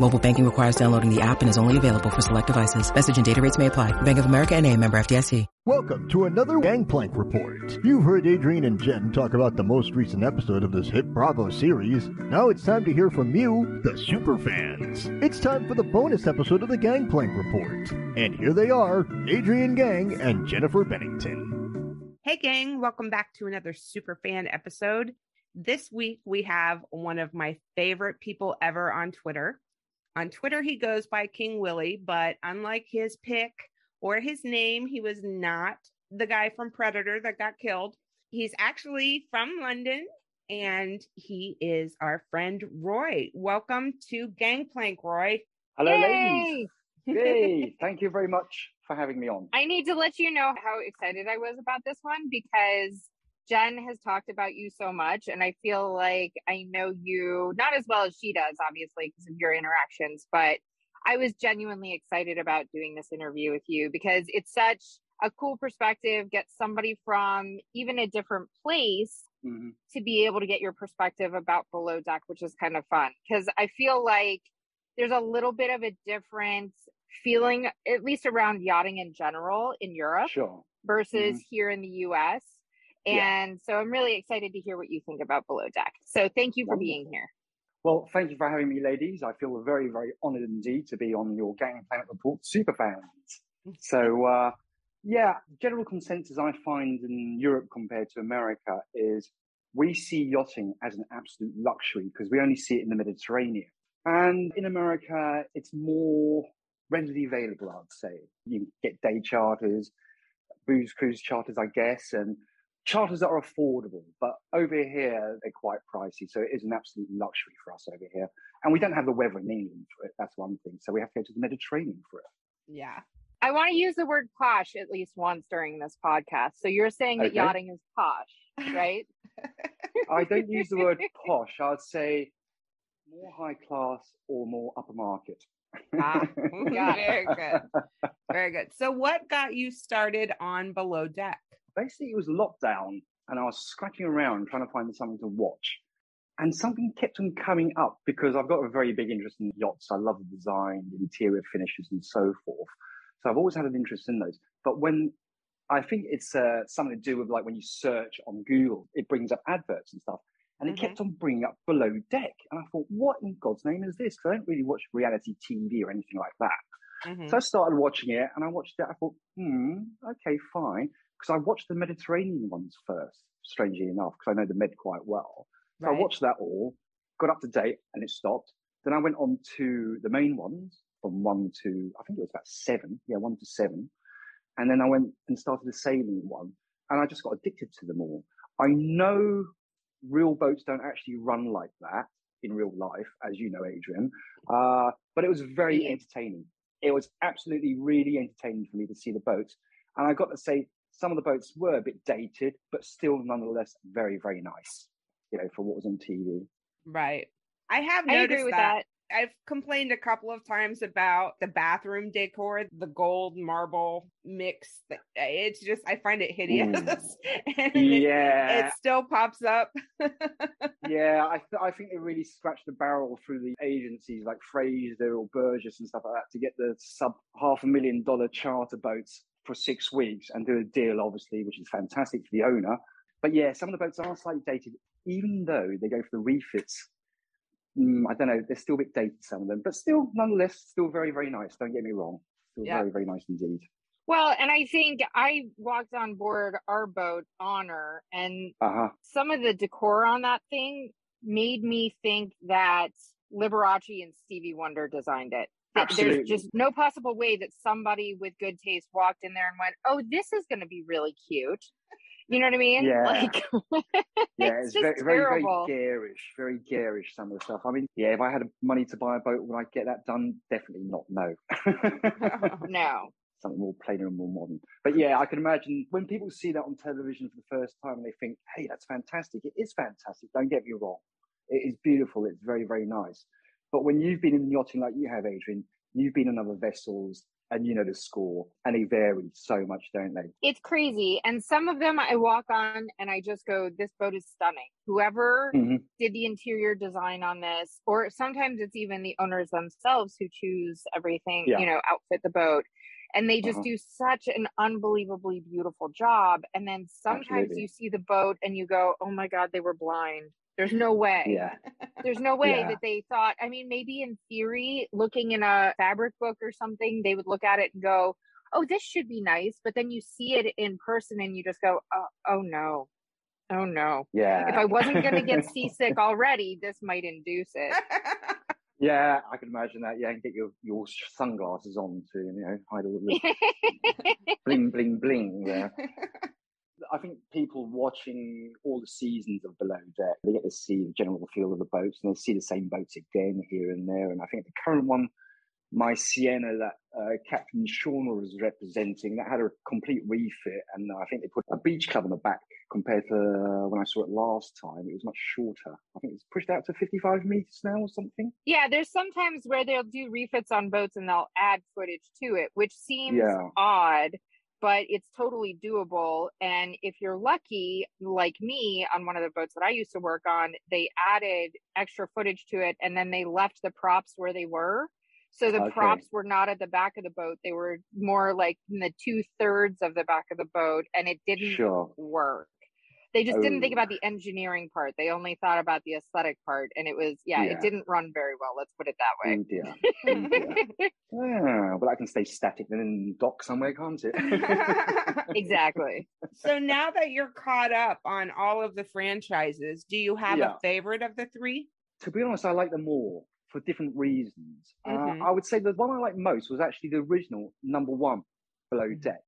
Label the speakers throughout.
Speaker 1: Mobile banking requires downloading the app and is only available for select devices. Message and data rates may apply. Bank of America and a member FDIC.
Speaker 2: Welcome to another Gangplank Report. You've heard Adrienne and Jen talk about the most recent episode of this hit Bravo series. Now it's time to hear from you, the superfans. It's time for the bonus episode of the Gangplank Report. And here they are, Adrienne Gang and Jennifer Bennington.
Speaker 3: Hey, gang, welcome back to another super fan episode. This week, we have one of my favorite people ever on Twitter. On Twitter, he goes by King Willie, but unlike his pick or his name, he was not the guy from Predator that got killed. He's actually from London and he is our friend Roy. Welcome to Gangplank, Roy.
Speaker 4: Hello,
Speaker 5: Yay!
Speaker 4: ladies. Yay! Thank you very much for having me on.
Speaker 5: I need to let you know how excited I was about this one because Jen has talked about you so much, and I feel like I know you not as well as she does, obviously, because of your interactions, but I was genuinely excited about doing this interview with you because it's such a cool perspective, get somebody from even a different place
Speaker 4: Mhm.
Speaker 5: to be able to get your perspective about below deck, which is kind of fun because I feel like there's a little bit of a different feeling, at least around yachting in general in Europe
Speaker 4: Sure.
Speaker 5: versus here in the US.
Speaker 4: Yeah.
Speaker 5: And so I'm really excited to hear what you think about Below Deck. So thank you for
Speaker 4: Wonderful.
Speaker 5: being here.
Speaker 4: Well, thank you for having me, ladies. I feel very, very honoured indeed to be on your Gangplank Report Superfans. So, uh, yeah, general consensus I find in Europe compared to America is we see yachting as an absolute luxury because we only see it in the Mediterranean. And in America, it's more readily available, I'd say. You get day charters, booze cruise charters, I guess, and charters that are affordable. But over here, they're quite pricey. So it is an absolute luxury for us over here. And we don't have the weather in England for it. That's one thing. So we have to go to the Mediterranean for it.
Speaker 3: Yeah.
Speaker 5: I want to use the word posh at least once during this podcast. So you're saying that
Speaker 4: Okay.
Speaker 5: yachting is posh, right?
Speaker 4: I don't use the word posh. I'd say more high class or more upper market.
Speaker 3: Ah,
Speaker 5: Got
Speaker 3: very good. Very good. So, what got you started on Below Deck?
Speaker 4: Basically, it was lockdown and I was scratching around trying to find something to watch. And something kept on coming up because I've got a very big interest in yachts. I love the design, the interior finishes, and so forth. So I've always had an interest in those. But when I think it's uh, something to do with like when you search on Google, it brings up adverts and stuff. And it
Speaker 3: Mhm.
Speaker 4: kept on bringing up below deck. And I thought, what in God's name is this? Because I don't really watch reality TV or anything like that.
Speaker 3: Mhm.
Speaker 4: So I started watching it and I watched it. I thought, hmm, okay, fine. Because I watched the Mediterranean ones first, strangely enough, because I know the Med quite well. So
Speaker 3: Right.
Speaker 4: I watched that all, got up to date, and it stopped. Then I went on to the main ones from one to, I think it was about seven. Yeah, one to seven. And then I went and started the sailing one. And I just got addicted to them all. I know real boats don't actually run like that in real life, as you know, Adrienne. Uh, but it was very entertaining. It was absolutely really entertaining for me to see the boats. And I got to say, some of the boats were a bit dated, but still nonetheless very, very nice, you know, for what was on TV.
Speaker 3: Right. I have
Speaker 5: I
Speaker 3: noticed
Speaker 5: agree with that.
Speaker 3: I've complained a couple of times about the bathroom decor, the gold marble mix. Uh, it's just I find it hideous, mm. and it-
Speaker 4: Yeah.
Speaker 3: it, still pops up.
Speaker 4: yeah, I, th- I think they really scratched the barrel through the agencies like Fraser or Burgess and stuff like that to get the sub half a million dollar charter boats for six weeks and do a deal, obviously, which is fantastic for the owner. But yeah, some of the boats are slightly dated, even though they go for the refits. Mm, I don't know, they're still a bit dated, some of them, but still, nonetheless, still very, very nice. Don't get me wrong. Still
Speaker 3: Yeah.
Speaker 4: very, very nice indeed.
Speaker 5: Well, and I think I walked on board our boat, Honor, and
Speaker 4: Uh-huh.
Speaker 5: some of the decor on that thing made me think that Liberace and Stevie Wonder designed it.
Speaker 4: Absolutely.
Speaker 5: There's just no possible way that somebody with good taste walked in there and went, "Oh, this is going to be really cute." You know what I mean?
Speaker 4: Yeah.
Speaker 5: Like,
Speaker 4: Yeah,
Speaker 5: it's
Speaker 4: it's, very, very, very garish, very garish. Some of the stuff. I mean, yeah, if I had money to buy a boat, would I get that done? Definitely not. No.
Speaker 5: no.
Speaker 4: Something more plainer and more modern. But yeah, I can imagine when people see that on television for the first time, and they think, "Hey, that's fantastic! It is fantastic. Don't get me wrong. It is beautiful. It's very, very nice." But when you've been in yachting like you have, Adrienne, you've been on other vessels, and you know the score, and they vary so much, don't they?
Speaker 5: It's crazy. And some of them I walk on and I just go, this boat is stunning. Whoever
Speaker 4: Mhm.
Speaker 5: did the interior design on this, or sometimes it's even the owners themselves who choose everything,
Speaker 4: Yeah.
Speaker 5: you know, outfit the boat. And they just
Speaker 4: Uh-huh.
Speaker 5: do such an unbelievably beautiful job. And then sometimes
Speaker 4: Absolutely.
Speaker 5: you see the boat and you go, oh my God, they were blind. There's no way.
Speaker 4: Yeah.
Speaker 5: There's no way
Speaker 4: Yeah.
Speaker 5: that they thought, I mean, maybe in theory, looking in a fabric book or something, they would look at it and go, oh, this should be nice. But then you see it in person and you just go, oh, oh no. Oh no.
Speaker 4: Yeah.
Speaker 5: If I wasn't going to get seasick already, this might induce it.
Speaker 4: Yeah, I can imagine that. Yeah, and get your, your sunglasses on to, you know, hide all the bling, bling, bling. Yeah. I think people watching all the seasons of Below Deck, they get to see the general feel of the boats and they see the same boats again here and there. And I think the current one, my Seanna that uh, Captain Shauna was representing, that had a complete refit. And I think they put a beach club on the back compared to uh, when I saw it last time. It was much shorter. I think it's pushed out to 55 meters now or something.
Speaker 5: yeah, there's sometimes where they'll do refits on boats and they'll add footage to it, which seems
Speaker 4: Yeah.
Speaker 5: odd, but it's totally doable. And if you're lucky, like me on one of the boats that I used to work on, they added extra footage to it and then they left the props where they were. So the
Speaker 4: Okay.
Speaker 5: props were not at the back of the boat. They were more like in the two thirds of the back of the boat and it didn't
Speaker 4: Sure.
Speaker 5: work. They just didn't think
Speaker 4: Oh.
Speaker 5: about the engineering part. They only thought about the aesthetic part. And it was, yeah,
Speaker 4: Yeah.
Speaker 5: it didn't run very well. Let's put it that
Speaker 4: Oh
Speaker 5: way.
Speaker 4: dear. Oh dear. Ah, well, I can stay static and in dock somewhere, can't it?
Speaker 5: exactly.
Speaker 3: so now that you're caught up on all of the franchises, do you have
Speaker 4: Yeah.
Speaker 3: a favorite of the three?
Speaker 4: to be honest, I like them all for different reasons.
Speaker 3: Mhm.
Speaker 4: Uh, I would say the one I liked most was actually the original number one below
Speaker 3: Mhm.
Speaker 4: deck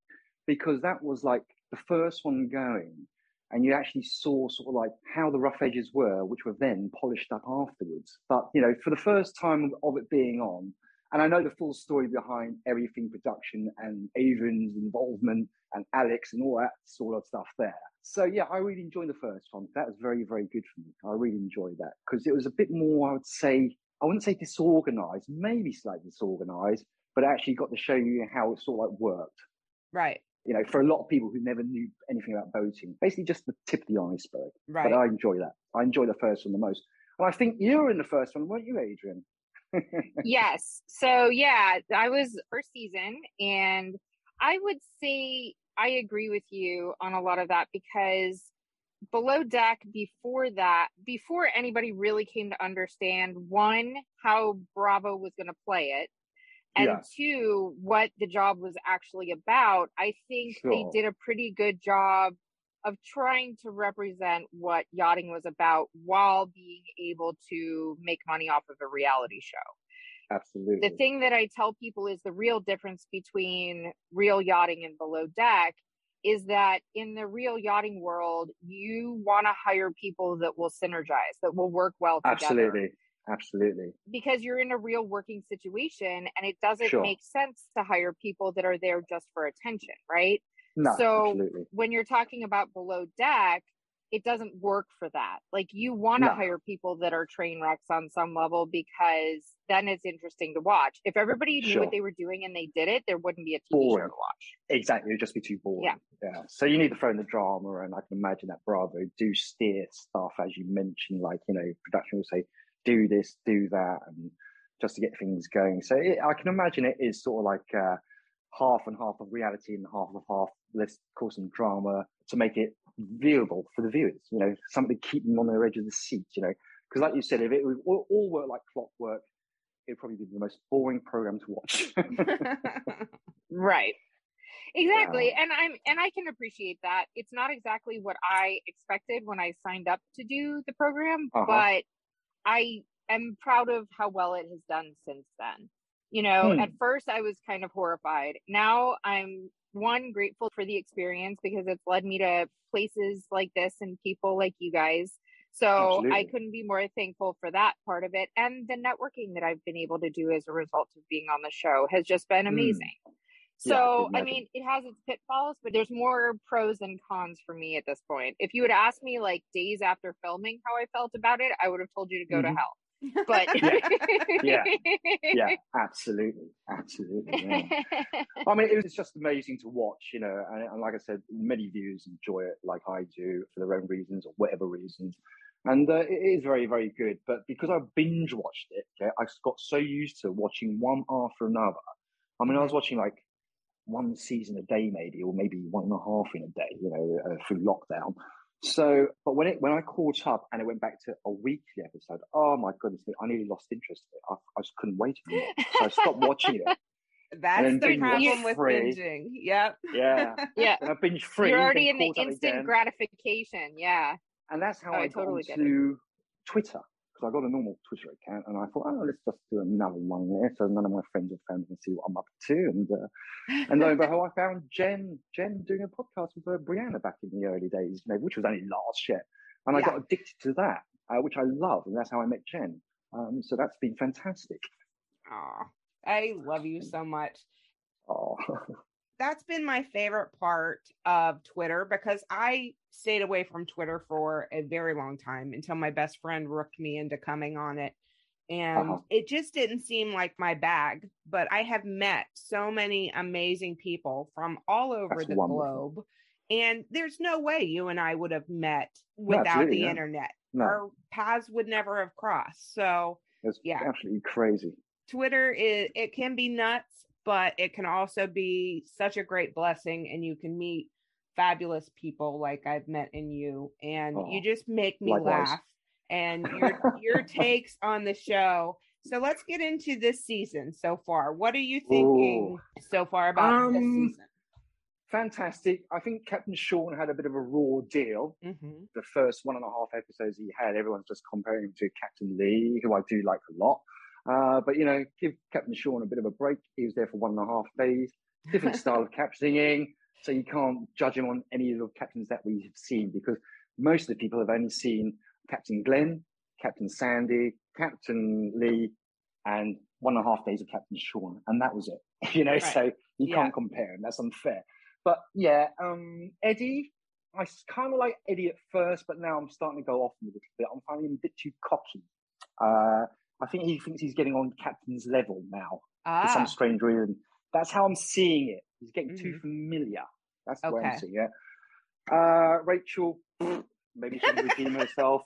Speaker 4: because that was like the first one going. And you actually saw sort of like how the rough edges were, which were then polished up afterwards. But, you know, for the first time of it being on, and I know the full story behind everything production and Avon's involvement and Alex and all that sort of stuff there. So yeah, I really enjoyed the first one. That was very, very good for me. I really enjoyed that because it was a bit more, I would say, I wouldn't say disorganized, maybe slightly disorganized, but actually got to show you how it sort of like worked.
Speaker 3: Right.
Speaker 4: You know, for a lot of people who never knew anything about boating, basically just the tip of the iceberg.
Speaker 3: Right.
Speaker 4: But I enjoy that. I enjoy the first one the most. And I think you were in the first one, weren't you, Adrienne?
Speaker 5: yes. So yeah, I was first season and I would say I agree with you on a lot of that because below deck before that, before anybody really came to understand one, how Bravo was going to play it. And
Speaker 4: Yeah.
Speaker 5: two, what the job was actually about. I think they did a pretty good job of trying to represent what yachting was about while being able to make money off of a reality show.
Speaker 4: Absolutely.
Speaker 5: The thing that I tell people is the real difference between real yachting and below deck is that in the real yachting world, you want to hire people that will synergize, that will work well together.
Speaker 4: Absolutely. Absolutely.
Speaker 5: Because you're in a real working situation and it doesn't
Speaker 4: Sure.
Speaker 5: make sense to hire people that are there just for attention, right?
Speaker 4: No,
Speaker 5: So-
Speaker 4: absolutely.
Speaker 5: when you're talking about below deck, it doesn't work for that. Like you want to
Speaker 4: No.
Speaker 5: hire people that are train wrecks on some level because then it's interesting to watch. If everybody knew
Speaker 4: Sure.
Speaker 5: what they were doing and they did it, there wouldn't be a TV
Speaker 4: Boring.
Speaker 5: show to watch.
Speaker 4: Exactly. It'd just be too boring.
Speaker 5: Yeah.
Speaker 4: Yeah. So you need to throw in the drama, and I can imagine that Bravo do steer stuff as you mentioned, like you know, production will say, "Do this, do that," and just to get things going. So it, I can imagine it is sort of like uh, half and half of reality and half of half. Let's call some drama to make it viewable for the viewers. You know, something to keep them on their edge of the seat. You know, because like you said, if it would all, all work like clockwork, it'd probably be the most boring program to watch.
Speaker 5: Right. exactly and i'm and i can appreciate that it's not exactly what i expected when i signed up to do the program
Speaker 4: Uh-huh.
Speaker 5: but i am proud of how well it has done since then. You know
Speaker 4: Hmm.
Speaker 5: at first i was kind of horrified. Now i'm one grateful for the experience because it's led me to places like this and people like you guys. So i couldn't be more thankful for that part of it. And the networking that i've been able to do as a result of being on the show has just been
Speaker 4: Hmm.
Speaker 5: amazing
Speaker 4: I
Speaker 5: so
Speaker 4: can
Speaker 5: I mean, it has its pitfalls, but there's more pros than cons for me at this point. If you had asked me like days after filming how I felt about it, I would have told you to go
Speaker 4: Mhm.
Speaker 5: to hell. But
Speaker 4: Yeah. yeah, absolutely, absolutely. Yeah. I mean, it was just amazing to watch, you know, and, and like I said, many viewers enjoy it like I do for their own reasons or whatever reasons. And uh, it is very, very good. But because I binge watched it, okay, I got so used to watching one after another. I mean, I was watching like one season a day, maybe, or maybe one and a half in a day, you know, uh, through lockdown. So, but when it when I caught up and it went back to a weekly episode, oh my goodness, I nearly lost interest. in it. I, I just couldn't wait anymore. So I stopped watching it.
Speaker 3: That's the problem with
Speaker 4: free.
Speaker 3: binging. Yep.
Speaker 4: Yeah.
Speaker 5: yeah,
Speaker 4: And I binge free.
Speaker 5: you're already in the instant gratification. Yeah.
Speaker 4: And that's how
Speaker 5: Oh,
Speaker 4: I,
Speaker 5: I totally get it.
Speaker 4: onto Twitter because I got a normal Twitter account, and I thought, oh, let's just do another one there, so none of my friends and family can see what I'm up to. And uh, and lo and behold, I found Jen Jen doing a podcast with uh, Brianna back in the early days, know, which was only last year, and I
Speaker 3: Yeah.
Speaker 4: got addicted to that, uh, which I love, and that's how I met Jen. Um, so that's been fantastic.
Speaker 3: Aw, I love you so much.
Speaker 4: Oh,
Speaker 3: That's been my favorite part of Twitter because I stayed away from Twitter for a very long time until my best friend rooked me into coming on it. And
Speaker 4: Uh-huh.
Speaker 3: it just didn't seem like my bag. But I have met so many amazing people from all over
Speaker 4: That's
Speaker 3: the
Speaker 4: wonderful.
Speaker 3: globe. And there's no way you and I would have met without the
Speaker 4: not.
Speaker 3: internet.
Speaker 4: no,
Speaker 3: Our paths would never have crossed. So
Speaker 4: it's
Speaker 3: yeah.
Speaker 4: absolutely crazy.
Speaker 3: Twitter is it can be nuts, but it can also be such a great blessing and you can meet fabulous people like I've met in you and you
Speaker 4: Oh,
Speaker 3: just make me
Speaker 4: likewise.
Speaker 3: laugh and your your takes on the show. So let's get into this season so far. What are you thinking so far about this
Speaker 4: Um,
Speaker 3: season?
Speaker 4: Fantastic. I think Captain Sean had a bit of a raw deal.
Speaker 3: Mhm.
Speaker 4: the first one and a half episodes he had, everyone's just comparing him to Captain Lee, who I do like a lot. Uh, but you know, give Captain Sean a bit of a break. He was there for one and a half days. Different style of captaining, so you can't judge him on any of the captains that we've seen because most of the people have only seen Captain Glenn, Captain Sandy, Captain Lee, and one and a half days of Captain Sean, and that was it. You know,
Speaker 3: Right.
Speaker 4: so you
Speaker 3: Yeah.
Speaker 4: can't compare him. That's unfair. But yeah, um, Eddie, I kind of like Eddie at first, but now I'm starting to go off him a little bit. I'm finding him a bit too cocky. Uh, I think he thinks he's getting on captain's level now for some
Speaker 3: Ah,
Speaker 4: strange reason. That's how I'm seeing it. He's getting too
Speaker 3: Mhm.
Speaker 4: familiar. That's the way I'm seeing it. Uh, Rachel, maybe she can redeem herself,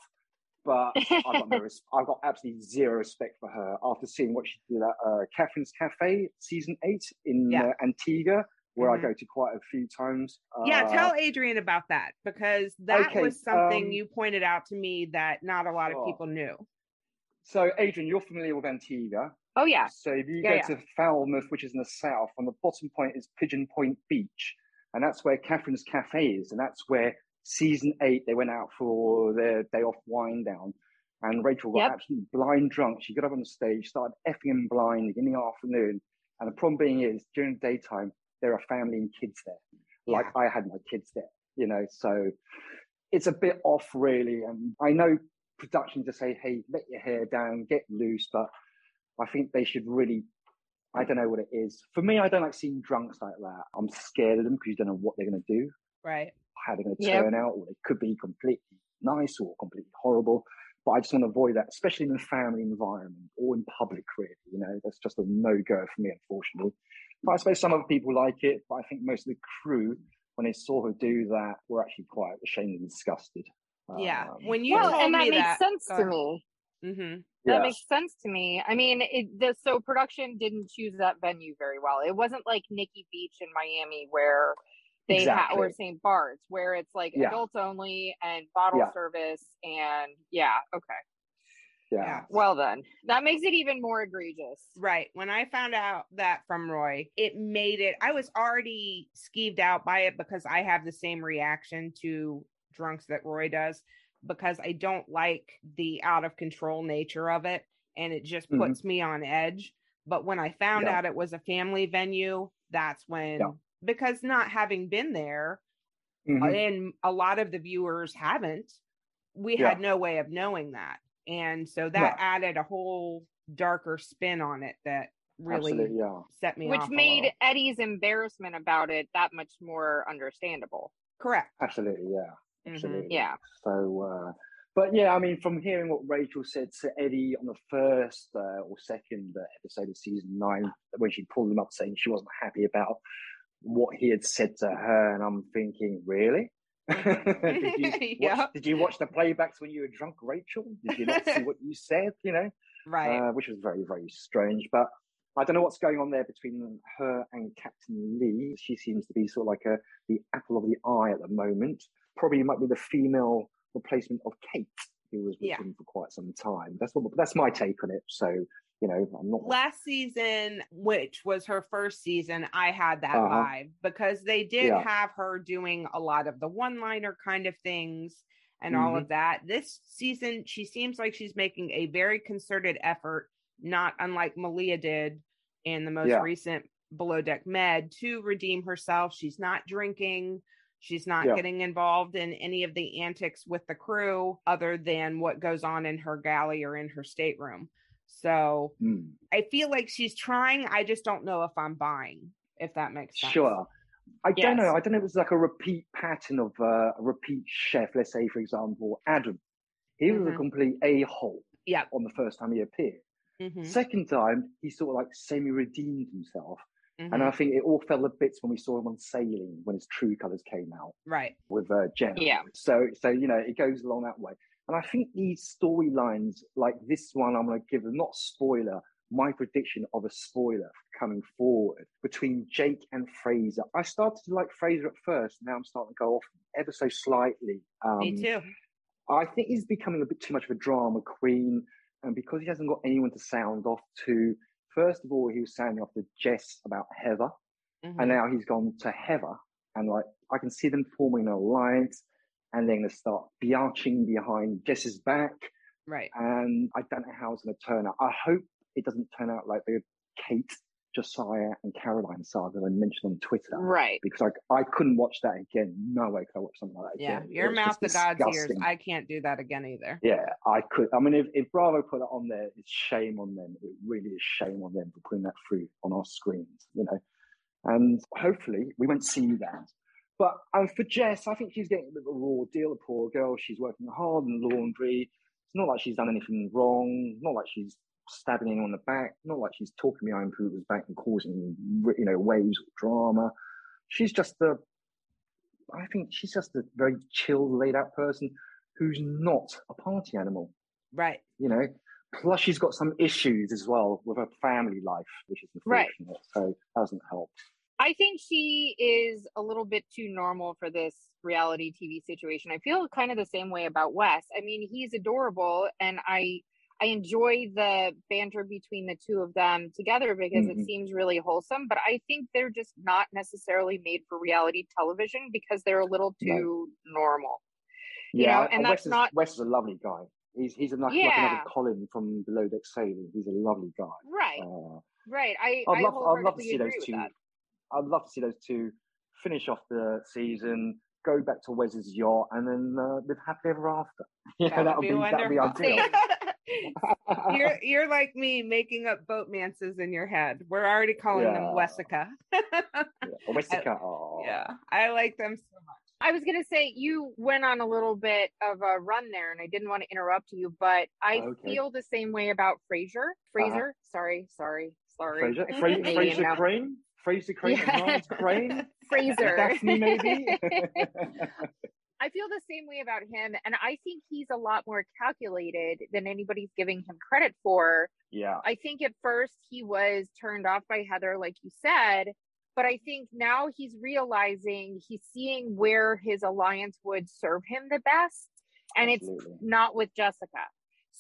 Speaker 4: but I've got no res- I've got absolutely zero respect for her after seeing what she did at uh, Catherine's Cafe season eight in
Speaker 3: Yeah.
Speaker 4: uh, Antigua, where
Speaker 3: Mhm.
Speaker 4: I go to quite a few times.
Speaker 3: yeah,
Speaker 4: Uh,
Speaker 3: tell Adrienne about that because that
Speaker 4: okay,
Speaker 3: was something
Speaker 4: um,
Speaker 3: you pointed out to me that not a lot of people knew.
Speaker 4: So, Adrienne, you're familiar with Antigua.
Speaker 5: Oh yeah.
Speaker 4: So if you
Speaker 5: Yeah,
Speaker 4: go
Speaker 5: yeah.
Speaker 4: to Falmouth, which is in the south, on the bottom point is Pigeon Point Beach, and that's where Catherine's Cafe is, and that's where season eight they went out for their day off wind down, and Rachel got
Speaker 5: Yep.
Speaker 4: absolutely blind drunk. She got up on the stage, started effing blind in the afternoon, and the problem being is during the daytime there are family and kids there, like I had my kids there, you know, so it's a bit off really, and I know production to say, hey, let your hair down, get loose, but I think they should really. I don't know what it is. For me, I don't like seeing drunks like that. I'm scared of them because you don't know what they're going to do,
Speaker 3: Right.
Speaker 4: how they're going to
Speaker 5: Yep.
Speaker 4: turn out, or they could be completely nice or completely horrible. But I just want to avoid that, especially in a family environment or in public, really. You know, that's just a no go for me, unfortunately. But I suppose some other people like it. But I think most of the crew, when they saw her do that, were actually quite ashamed and disgusted.
Speaker 3: Yeah.
Speaker 4: Um,
Speaker 3: When you
Speaker 5: well,
Speaker 3: told
Speaker 5: and that
Speaker 3: me
Speaker 5: makes
Speaker 3: that,
Speaker 5: sense
Speaker 3: go
Speaker 5: to me.
Speaker 3: Mm-hmm.
Speaker 5: That makes sense to me. I mean, it the so production didn't choose that venue very well. It wasn't like Nikki Beach in Miami where they had or St. Bart's where it's like
Speaker 4: Yeah.
Speaker 5: adults only and bottle
Speaker 4: Yeah.
Speaker 5: service and yeah, okay.
Speaker 4: Yeah.
Speaker 5: Well then, that makes it even more egregious.
Speaker 3: Right. When I found out that from Roy, it made it, I was already skeeved out by it because I have the same reaction to drunks that Roy does because I don't like the out of control nature of it. And it just
Speaker 4: Mhm.
Speaker 3: puts me on edge. But when I found
Speaker 4: Yeah.
Speaker 3: out it was a family venue, that's when,
Speaker 4: Yeah.
Speaker 3: because not having been there,
Speaker 4: Mhm.
Speaker 3: and a lot of the viewers haven't, we
Speaker 4: Yeah.
Speaker 3: had no way of knowing that. And so that added a whole darker spin on it that really
Speaker 4: Absolutely, yeah.
Speaker 3: set me
Speaker 5: Which
Speaker 3: off a
Speaker 5: made. Eddie's embarrassment about it that much more understandable.
Speaker 3: correct.
Speaker 4: Absolutely, yeah.
Speaker 3: Mhm.
Speaker 4: Absolutely.
Speaker 5: Yeah.
Speaker 4: So, uh, but yeah, I mean, from hearing what Rachel said to Eddie on the first uh, or second uh, episode of season nine, when she pulled him up saying she wasn't happy about what he had said to her, and I'm thinking, really? did, you watch,
Speaker 3: Yeah.
Speaker 4: did you watch the playbacks when you were drunk, Rachel? Did you not see what you said? You know,
Speaker 3: Right.
Speaker 4: uh, which was very, very strange. But I don't know what's going on there between her and Captain Lee. She seems to be sort of like a the apple of the eye at the moment. Probably might be the female replacement of Kate, who was with
Speaker 3: Yeah.
Speaker 4: him for quite some time. That's what that's my take on it. So you know, I'm not.
Speaker 3: Last season, which was her first season, I had that
Speaker 4: Uh-huh.
Speaker 3: vibe because they did
Speaker 4: Yeah.
Speaker 3: have her doing a lot of the one liner kind of things and all
Speaker 4: Mm-hmm.
Speaker 3: of that. This season, she seems like she's making a very concerted effort, not unlike Malia did in the most
Speaker 4: Yeah.
Speaker 3: recent Below Deck Med, to redeem herself. She's not drinking. She's not
Speaker 4: Yeah.
Speaker 3: getting involved in any of the antics with the crew other than what goes on in her galley or in her stateroom. So
Speaker 4: Hmm.
Speaker 3: I feel like she's trying. I just don't know if I'm buying, if that makes sense.
Speaker 4: Sure. I don't know. I don't know if it's like a repeat pattern of uh, a repeat chef. Let's say, for example, Adam. He was
Speaker 3: Mhm.
Speaker 4: a complete a hole
Speaker 3: Yeah.
Speaker 4: on the first time he appeared.
Speaker 3: Mhm,
Speaker 4: Second time, he sort of like semi redeemed himself.
Speaker 3: Mhm.
Speaker 4: And I think it all fell to bits when we saw him on sailing when his true colours came out
Speaker 3: right.
Speaker 4: with uh, Jenna.
Speaker 5: Yeah.
Speaker 4: So, so you know, it goes along that way. And I think these storylines, like this one, I'm going to give them not spoiler, my prediction of a spoiler coming forward between Jake and Fraser. I started to like Fraser at first. Now I'm starting to go off ever so slightly. Um,
Speaker 3: Me too.
Speaker 4: I think he's becoming a bit too much of a drama queen. And because he hasn't got anyone to sound off to, first of all, he was sounding off to Jess about Heather.
Speaker 3: Mhm.
Speaker 4: And now he's gone to Heather. And like, I can see them forming an alliance and they're going to start biatching behind Jess's back.
Speaker 3: right.
Speaker 4: And I don't know how it's going to turn out. I hope it doesn't turn out like the Kate, Josiah, and Caroline saga that I mentioned on Twitter.
Speaker 5: Right.
Speaker 4: Because I, I couldn't watch that again. No way could I watch something like that
Speaker 3: Yeah.
Speaker 4: again. It
Speaker 3: Your mouth to God's ears. I can't do that again either.
Speaker 4: Yeah, I could. I mean, if, if Bravo put it on there, it's shame on them. It really is shame on them for putting that through on our screens, you know. And hopefully we won't see that. But um, for Jess, I think she's getting a bit of a raw deal. The poor girl, she's working hard in the laundry. It's not like she's done anything wrong. Not like she's stabbing anyone in the back. Not like she's talking behind people's back and causing, you know, waves of drama. She's just a I think she's just a very chilled, laid out person who's not a party animal,
Speaker 3: Right.
Speaker 4: you know. Plus, she's got some issues as well with her family life, which is
Speaker 5: Right.
Speaker 4: unfortunate. So doesn't help.
Speaker 5: I think she is a little bit too normal for this reality TV situation. I feel kind of the same way about Wes. I mean, he's adorable and I I enjoy the banter between the two of them together because
Speaker 4: Mhm.
Speaker 5: it seems really wholesome, but I think they're just not necessarily made for reality television because they're a little
Speaker 4: No.
Speaker 5: too normal. You
Speaker 4: Yeah,
Speaker 5: know, and
Speaker 4: Wes
Speaker 5: that's
Speaker 4: is,
Speaker 5: not-
Speaker 4: Wes is a lovely guy. He's he's a, like, like
Speaker 5: Yeah.
Speaker 4: another Colin from Below Deck Sailing. He's a lovely guy.
Speaker 5: Right.
Speaker 4: Uh,
Speaker 5: Right. I
Speaker 4: I'd
Speaker 5: I
Speaker 4: love I'd love to see those two.
Speaker 5: that.
Speaker 4: I'd love to see those two finish off the season, go back to Wes's yacht, and then uh, live happily ever after. Yeah,
Speaker 3: That would
Speaker 4: be that would be ideal.
Speaker 3: you're you're like me making up boatmances in your head. We're already calling them
Speaker 4: Yeah.
Speaker 3: Wessica.
Speaker 4: Yeah, Wessica, oh.
Speaker 3: yeah. I like them so much.
Speaker 5: I was going to say you went on a little bit of a run there, and I didn't want to interrupt you, but I
Speaker 4: Okay.
Speaker 5: feel the same way about Fraser. Uh-huh. Fraser, sorry, sorry, sorry.
Speaker 4: Fraser,
Speaker 5: I'm
Speaker 4: Fra- Fraser. Crane, Frasier Crane,
Speaker 5: Yeah.
Speaker 4: Crane,
Speaker 5: Fraser.
Speaker 4: Daphne maybe.
Speaker 5: I feel the same way about him, and I think he's a lot more calculated than anybody's giving him credit for.
Speaker 4: yeah,
Speaker 5: I think at first he was turned off by Heather, like you said, but I think now he's realizing he's seeing where his alliance would serve him the best, and
Speaker 4: Absolutely.
Speaker 5: it's not with Jessica.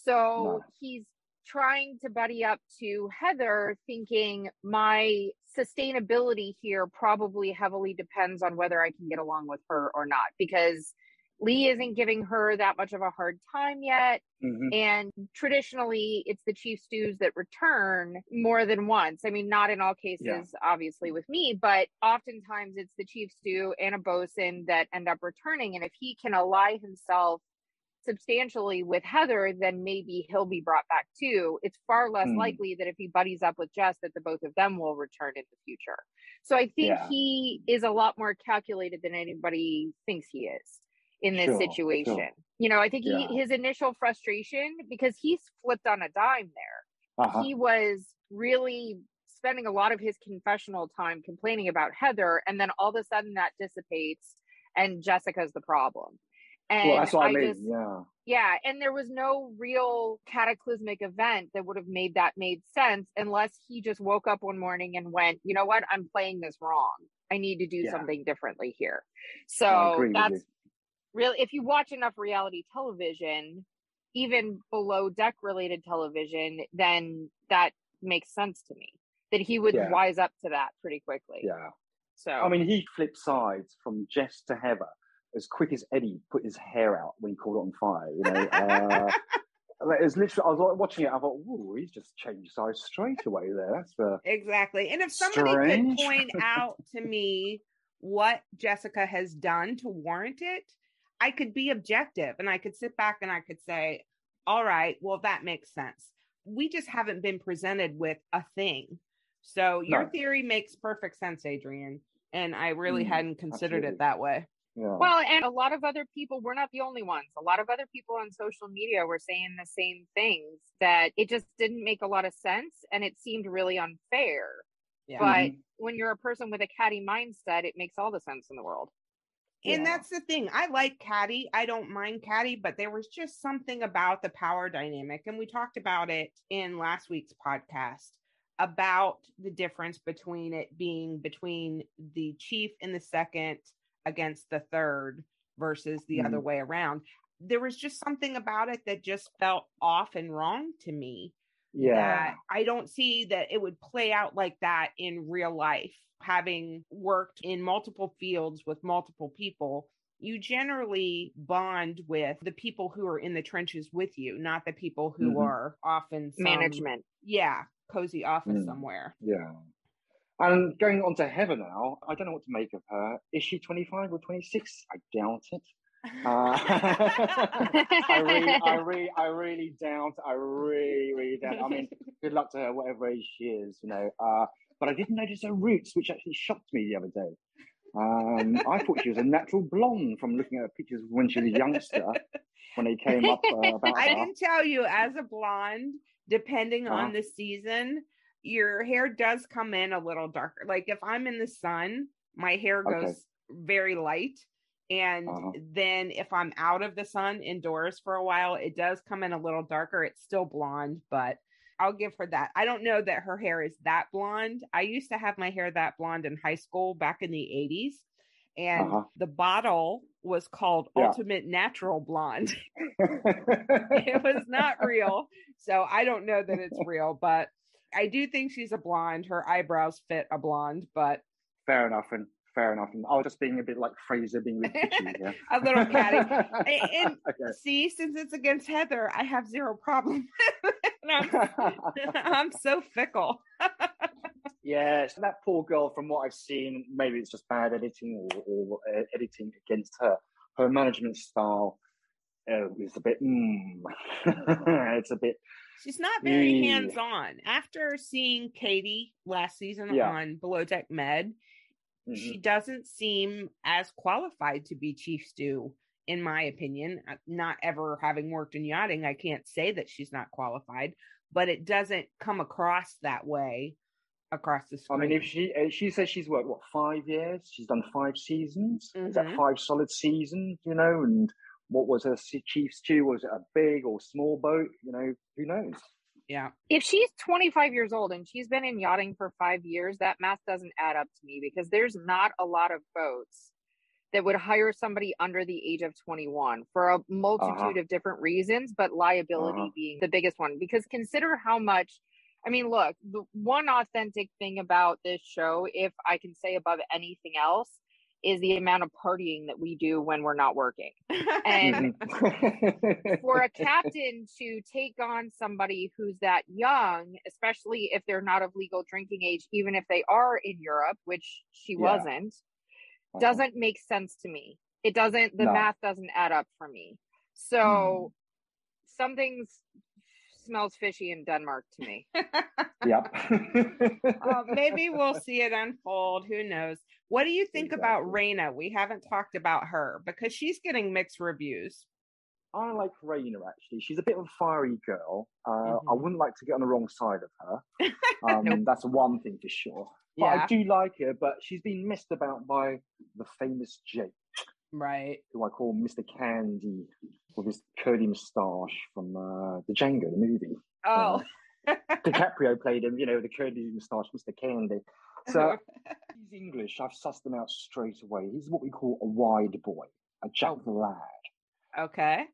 Speaker 5: So
Speaker 4: Nice.
Speaker 5: he's trying to buddy up to Heather, thinking my sustainability here probably heavily depends on whether I can get along with her or not, because Lee isn't giving her that much of a hard time yet.
Speaker 4: Mhm.
Speaker 5: And traditionally, it's the chief stews that return more than once. I mean, not in all cases, obviously, with me, but oftentimes it's the chief stew and a bosun that end up returning. And if he can ally himself substantially with Heather, then maybe he'll be brought back too. It's far less
Speaker 4: Hmm.
Speaker 5: likely that if he buddies up with Jess, that the both of them will return in the future. So I think
Speaker 4: Yeah.
Speaker 5: he is a lot more calculated than anybody thinks he is in this
Speaker 4: Sure,
Speaker 5: situation.
Speaker 4: sure.
Speaker 5: You know, I think
Speaker 4: Yeah.
Speaker 5: he his initial frustration because he's flipped on a dime there.
Speaker 4: Uh-huh.
Speaker 5: He was really spending a lot of his confessional time complaining about Heather, and then all of a sudden that dissipates, and Jessica's the problem. And
Speaker 4: well, that's what I, mean.
Speaker 5: just,
Speaker 4: yeah.
Speaker 5: yeah, and there was no real cataclysmic event that would have made that made sense unless he just woke up one morning and went, you know what, I'm playing this wrong. I need to do
Speaker 4: Yeah.
Speaker 5: something differently here. So
Speaker 4: I
Speaker 5: that's really if you watch enough reality television, even below deck related television, then that makes sense to me. That he would
Speaker 4: Yeah.
Speaker 5: wise up to that pretty quickly.
Speaker 4: Yeah.
Speaker 5: So
Speaker 4: I mean, he flipped sides from Jess to Heather as quick as Eddie put his hair out when he caught it on fire. You know, uh, it was literally. I was like, watching it. I thought, "Ooh, he's just changed sides straight away." There, that's uh,
Speaker 3: Exactly. And if somebody
Speaker 4: Strange.
Speaker 3: could point out to me what Jessica has done to warrant it, I could be objective and I could sit back and I could say, all right, well, that makes sense. We just haven't been presented with a thing. So your
Speaker 4: No.
Speaker 3: theory makes perfect sense, Adrienne. And I really
Speaker 4: Mm,
Speaker 3: hadn't considered
Speaker 4: absolutely.
Speaker 3: it that way.
Speaker 4: Yeah.
Speaker 5: Well, and a lot of other people, we're not the only ones. A lot of other people on social media were saying the same things that it just didn't make a lot of sense and it seemed really unfair.
Speaker 3: Yeah.
Speaker 5: But
Speaker 4: Mhm.
Speaker 5: when you're a person with a catty mindset, it makes all the sense in the world.
Speaker 3: And
Speaker 4: Yeah.
Speaker 3: that's the thing. I like Caddy. I don't mind Caddy, but there was just something about the power dynamic. And we talked about it in last week's podcast about the difference between it being between the chief and the second against the third versus the other way around. There was just something about it that just felt off and wrong to me
Speaker 4: yeah.
Speaker 3: that I don't see that it would play out like that in real life. Having worked in multiple fields with multiple people, you generally bond with the people who are in the trenches with you, not the people who
Speaker 4: Mhm.
Speaker 3: are often some-
Speaker 5: Management.
Speaker 3: Yeah, cozy office
Speaker 4: Mm.
Speaker 3: somewhere.
Speaker 4: Yeah. And going on to Heather now, I don't know what to make of her. Is she 25 or 26? I doubt it. Uh, I really, I really, I really doubt. I really, really doubt. I mean, good luck to her, whatever age she is, you know. Uh, but I didn't notice her roots, which actually shocked me the other day. Um, I thought she was a natural blonde from looking at her pictures when she was a youngster, when they came up uh, about
Speaker 3: I
Speaker 4: her.
Speaker 3: can tell you, as a blonde, depending
Speaker 4: Uh-huh.
Speaker 3: on the season, your hair does come in a little darker. Like if I'm in the sun, my hair goes
Speaker 4: Okay.
Speaker 3: very light. And
Speaker 4: Uh-huh.
Speaker 3: then if I'm out of the sun indoors for a while, it does come in a little darker. It's still blonde, but I'll give her that. I don't know that her hair is that blonde. I used to have my hair that blonde in high school back in the 80s. And
Speaker 4: Uh-huh.
Speaker 3: the bottle was called
Speaker 4: Yeah.
Speaker 3: Ultimate Natural Blonde. it was not real. So I don't know that it's real, but I do think she's a blonde. Her eyebrows fit a blonde, but
Speaker 4: Fair enough, and fair enough. And I was just being a bit like Fraser, being a bit pitchy here.
Speaker 3: a little catty. A- and
Speaker 4: okay.
Speaker 3: see, since it's against Heather, I have zero problem. I'm, I'm so fickle.
Speaker 4: yeah, so that poor girl. From what I've seen, maybe it's just bad editing or, or uh, editing against her. Her management style uh, is a bit. Mm, it's a bit.
Speaker 3: She's not very
Speaker 4: Yeah.
Speaker 3: hands on. After seeing Katie last season
Speaker 4: Yeah.
Speaker 3: on Below Deck Med,
Speaker 4: mhm.
Speaker 3: she doesn't seem as qualified to be chief stew in my opinion Uh, not ever having worked in yachting i can't say that she's not qualified but it doesn't come across that way across the screen.
Speaker 4: I mean, if she uh, she says she's worked what five years, she's done five seasons. Is that
Speaker 3: Mhm.
Speaker 4: five solid seasons? You know, and what was her se- chief stew? Was it a big or small boat? You know, who knows?
Speaker 3: yeah
Speaker 5: If she's 25 years old and she's been in yachting for five years, that math doesn't add up to me because there's not a lot of boats that would hire somebody under the age of 21 for a multitude
Speaker 4: Uh-huh.
Speaker 5: of different reasons, but liability
Speaker 4: Uh-huh.
Speaker 5: being the biggest one. Because consider how much, I mean, look, the one authentic thing about this show, if I can say above anything else, is the amount of partying that we do when we're not working. And
Speaker 4: Mhm.
Speaker 5: for a captain to take on somebody who's that young, especially if they're not of legal drinking age, even if they are in Europe, which she
Speaker 4: Yeah.
Speaker 5: wasn't, doesn't make sense to me. It doesn't, the
Speaker 4: No.
Speaker 5: math doesn't add up for me. So something smells fishy in Denmark to me.
Speaker 4: Yep.
Speaker 3: Uh, maybe we'll see it unfold. Who knows? What do you think about
Speaker 4: Exactly.
Speaker 3: Raina? We haven't talked about her because she's getting mixed reviews.
Speaker 4: I like Raina actually. She's a bit of a fiery girl. Uh, I
Speaker 3: Mhm.
Speaker 4: wouldn't like to get on the wrong side of her. Um, That's one thing for sure. But
Speaker 3: Yeah.
Speaker 4: I do like her, but she's been missed about by the famous Jake,
Speaker 3: Right.
Speaker 4: who I call Mr. Candie, with his curly moustache from uh, the Django, the movie.
Speaker 3: Oh.
Speaker 4: DiCaprio played him, you know, the curly moustache, Mr. Candie. So he's English. I've sussed him out straight away. He's what we call a wide boy, a Jack lad.
Speaker 3: okay.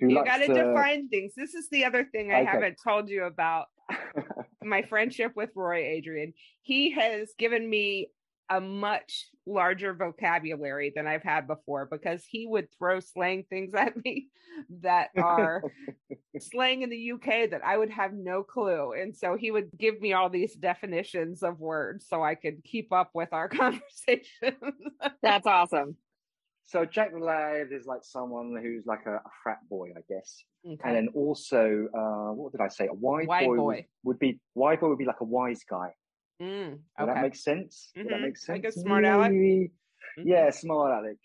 Speaker 3: You got to
Speaker 4: to-
Speaker 3: define things. This is the other thing I
Speaker 4: Okay.
Speaker 3: haven't told you about my friendship with Roy Adrienne. He has given me a much larger vocabulary than I've had before because he would throw slang things at me that are slang in the UK that I would have no clue. And so he would give me all these definitions of words so I could keep up with our conversation.
Speaker 5: That's awesome.
Speaker 4: So Jack the Lad is like someone who's like a, a frat boy, I guess. And then also, uh, what did I say? A wide,
Speaker 3: Wide
Speaker 4: boy,
Speaker 3: boy.
Speaker 4: Would, would be wide boy would be like a wise guy.
Speaker 3: Mm, okay.
Speaker 4: that make sense? Would that
Speaker 3: Mhm.
Speaker 4: make sense?
Speaker 3: Like a smart aleck?
Speaker 4: Maybe.
Speaker 3: Mhm.
Speaker 4: Yeah, smart aleck.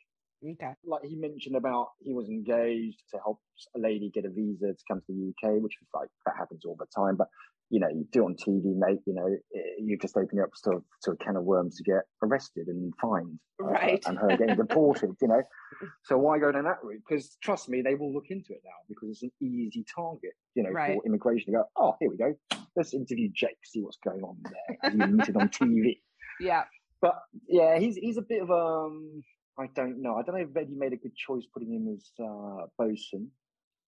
Speaker 3: Okay.
Speaker 4: Like he mentioned about he was engaged to help a lady get a visa to come to the UK, which is like that happens all the time. But you know, you do on TV, mate. You know, eh, you just open it up to, to a can of worms to get arrested and fined, uh, and her getting deported. You know, so why go down that route? Because trust me, they will look into it now because it's an easy target. You know,
Speaker 3: Right.
Speaker 4: for immigration to go. Oh, here we go. Let's interview Jake, see what's going on there. As you meet it on TV.
Speaker 3: Yeah.
Speaker 4: But yeah, he's he's a bit of um. I don't know. I don't know if Eddie made a good choice putting him as uh, bosun.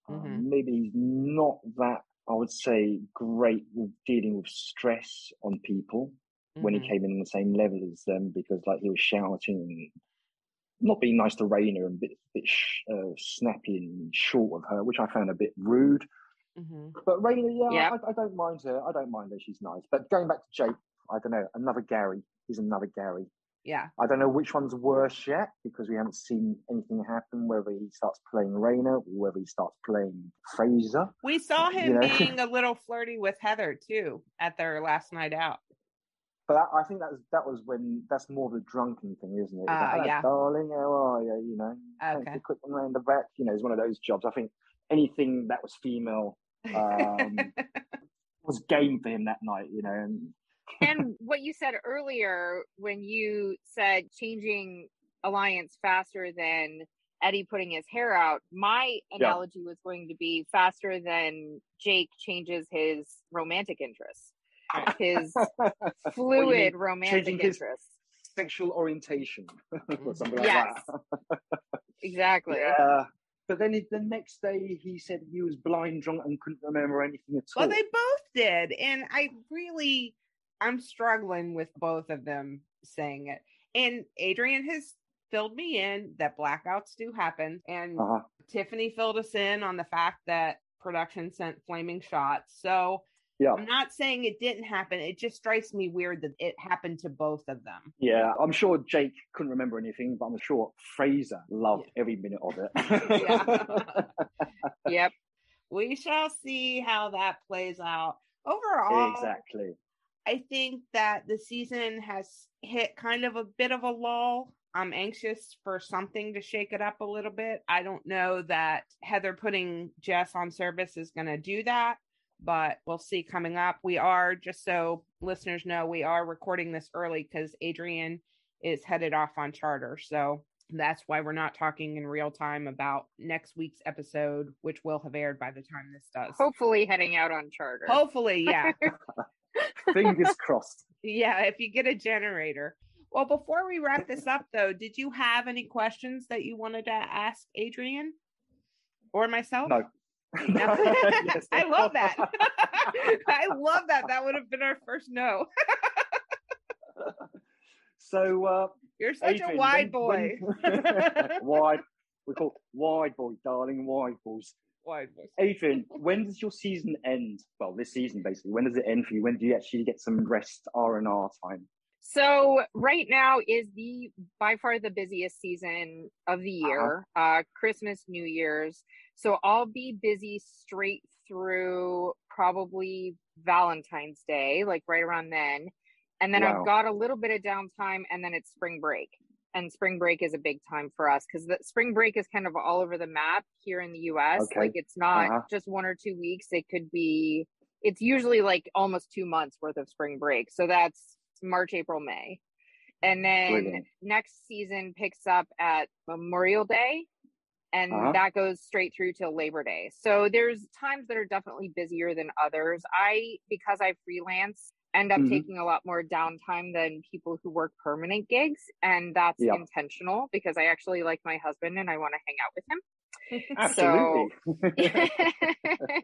Speaker 4: Um,
Speaker 3: Mhm.
Speaker 4: maybe he's not that. I would say great with dealing with stress on people when
Speaker 3: Mhm.
Speaker 4: he came in on the same level as them because like he was shouting not being nice to Raina and a bit bit sh- uh, snappy and short of her, which I found a bit rude.
Speaker 3: Mhm.
Speaker 4: But Raina, yeah,
Speaker 5: Yep.
Speaker 4: I, I don't mind her. I don't mind her. She's nice. But going back to Jake, I don't know. Another Gary. He's another Gary.
Speaker 3: Yeah.
Speaker 4: I don't know which one's worse yet because we haven't seen anything happen. Whether he starts playing Raina or whether he starts playing Fraser.
Speaker 3: We saw him
Speaker 4: know?
Speaker 3: being a little flirty with Heather too at their last night out.
Speaker 4: But I, I think that was that was when that's more of a drunken thing, isn't it?
Speaker 3: Ah,
Speaker 4: like, "Hello,
Speaker 3: yeah.
Speaker 4: darling, how are you? You know,
Speaker 3: Okay.
Speaker 4: quick one round the back. You know, it's one of those jobs. I think anything that was female um, was game for him that night. You know, and
Speaker 5: and what you said earlier when you said changing alliance faster than Eddie putting his hair out, my analogy was going to be faster than Jake changes his romantic interests, his fluid romantic
Speaker 4: changing his-
Speaker 5: interests.
Speaker 4: sexual orientation or something like
Speaker 5: mm-hmm.
Speaker 4: that.
Speaker 5: Exactly.
Speaker 4: Yeah. But then the next day he said he was blind drunk and couldn't remember anything at all.
Speaker 3: Well, they both did. And I really, I'm struggling with both of them saying it. And Adrienne has filled me in that blackouts do happen. And
Speaker 4: uh-huh.
Speaker 3: Tiffany filled us in on the fact that production sent flaming shots. So
Speaker 4: Yeah.
Speaker 3: I'm not saying it didn't happen. It just strikes me weird that it happened to both of them.
Speaker 4: Yeah, I'm sure Jake couldn't remember anything, but I'm sure Fraser loved every minute of it.
Speaker 5: Yep.
Speaker 3: we shall see how that plays out. Overall,
Speaker 4: exactly.
Speaker 3: I think that the season has hit kind of a bit of a lull. I'm anxious for something to shake it up a little bit. I don't know that Heather putting Jess on service is going to do that, but we'll see coming up. We are, just so listeners know, we are recording this early because Adrienne is headed off on charter. So that's why we're not talking in real time about next week's episode, which will have aired by the time this does.
Speaker 5: Hopefully heading out on charter.
Speaker 3: Hopefully, yeah.
Speaker 4: Fingers crossed.
Speaker 3: Yeah, if you get a generator. Well, before we wrap this up, though, did you have any questions that you wanted to ask Adrienne or myself?
Speaker 4: No.
Speaker 3: No?
Speaker 4: Yes,
Speaker 3: I love that. I love that. That would have been our first no.
Speaker 4: so, uh,
Speaker 3: You're such
Speaker 4: Adrienne,
Speaker 3: a wide boy.
Speaker 4: when- wide. We call wide boy, darling, wide boys.
Speaker 3: Wide boy.
Speaker 4: Adrienne, when does your season end? Well, this season basically. When does it end for you? When do you actually get some rest R and R time?
Speaker 5: So right now is the by far the busiest season of the year. uh Christmas, New Year's. So I'll be busy straight through probably Valentine's Day, like right around then. And then
Speaker 4: Wow.
Speaker 5: I've got a little bit of downtime and then it's spring break. And spring break is a big time for us because the spring break is kind of all over the map here in the US.
Speaker 4: Okay.
Speaker 5: Like it's not
Speaker 4: Uh-huh.
Speaker 5: just one or two weeks. It could be it's usually like almost two months worth of spring break. So that's March, April, May. And then
Speaker 4: Brilliant.
Speaker 5: next season picks up at Memorial Day and
Speaker 4: Uh-huh.
Speaker 5: that goes straight through till Labor Day. So there's times that are definitely busier than others. I because I freelance end up
Speaker 4: Mhm.
Speaker 5: taking a lot more downtime than people who work permanent gigs and that's
Speaker 4: Yeah.
Speaker 5: intentional because I actually like my husband and I want to hang out with him.
Speaker 4: Absolutely.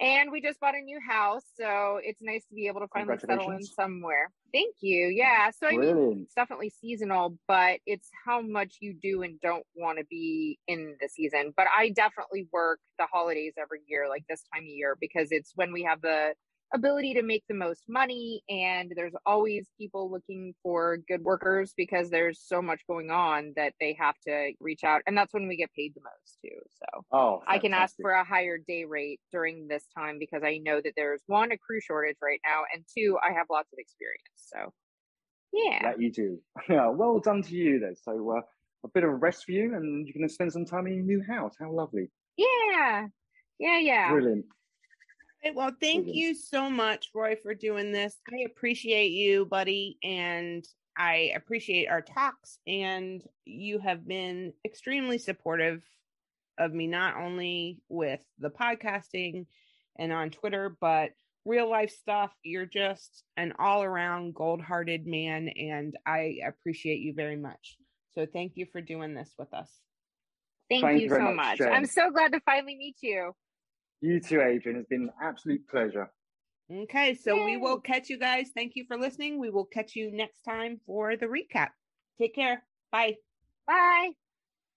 Speaker 5: and we just bought a new house, so it's nice to be able to finally settle in somewhere. Thank you. Yeah. So I mean, it's definitely seasonal, but it's how much you do and don't want to be in the season. But I definitely work the holidays every year, like this time of year, because it's when we have the ability to make the most money and there's always people looking for good workers because there's so much going on that they have to reach out and that's when we get paid the most too so
Speaker 4: Oh,
Speaker 5: I can ask for a higher day rate during this time because I know that there's one, a crew shortage right now, and two, I have lots of experience. So, yeah.
Speaker 4: that you do. Yeah, well done to you then. So uh, a bit of a rest for you, and you're going to spend some time in your new house. How lovely!
Speaker 5: Yeah. Yeah. Yeah.
Speaker 4: Brilliant.
Speaker 3: Hey, well, thank
Speaker 4: Brilliant.
Speaker 3: you so much, Roy, for doing this. I appreciate you, buddy, and I appreciate our talks. And you have been extremely supportive of me, not only with the podcasting and on Twitter, but real life stuff. You're just an all around gold hearted man, and I appreciate you very much. So, thank you for doing this with us.
Speaker 5: Thank,
Speaker 4: Thank
Speaker 5: you
Speaker 4: you
Speaker 5: so
Speaker 4: much,
Speaker 5: much. I'm so glad to finally meet you.
Speaker 4: You too, Adrienne. It's been an absolute pleasure.
Speaker 3: Okay, so we will catch you guys. Thank you for listening. We will catch you next time for the recap. Take care. Bye.
Speaker 5: Bye.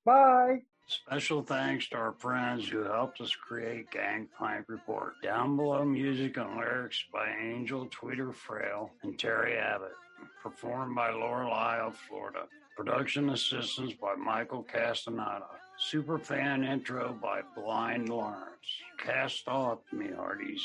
Speaker 4: Bye.
Speaker 6: Special thanks to our friends who helped us create Gangplank Report. Down below music and lyrics by Angel Tweeter Frail and Terry Abbott. Performed by Lorelei of Florida. Production assistance by Michael Castaneda. Superfan intro by Blind Lawrence. Cast off, me hearties.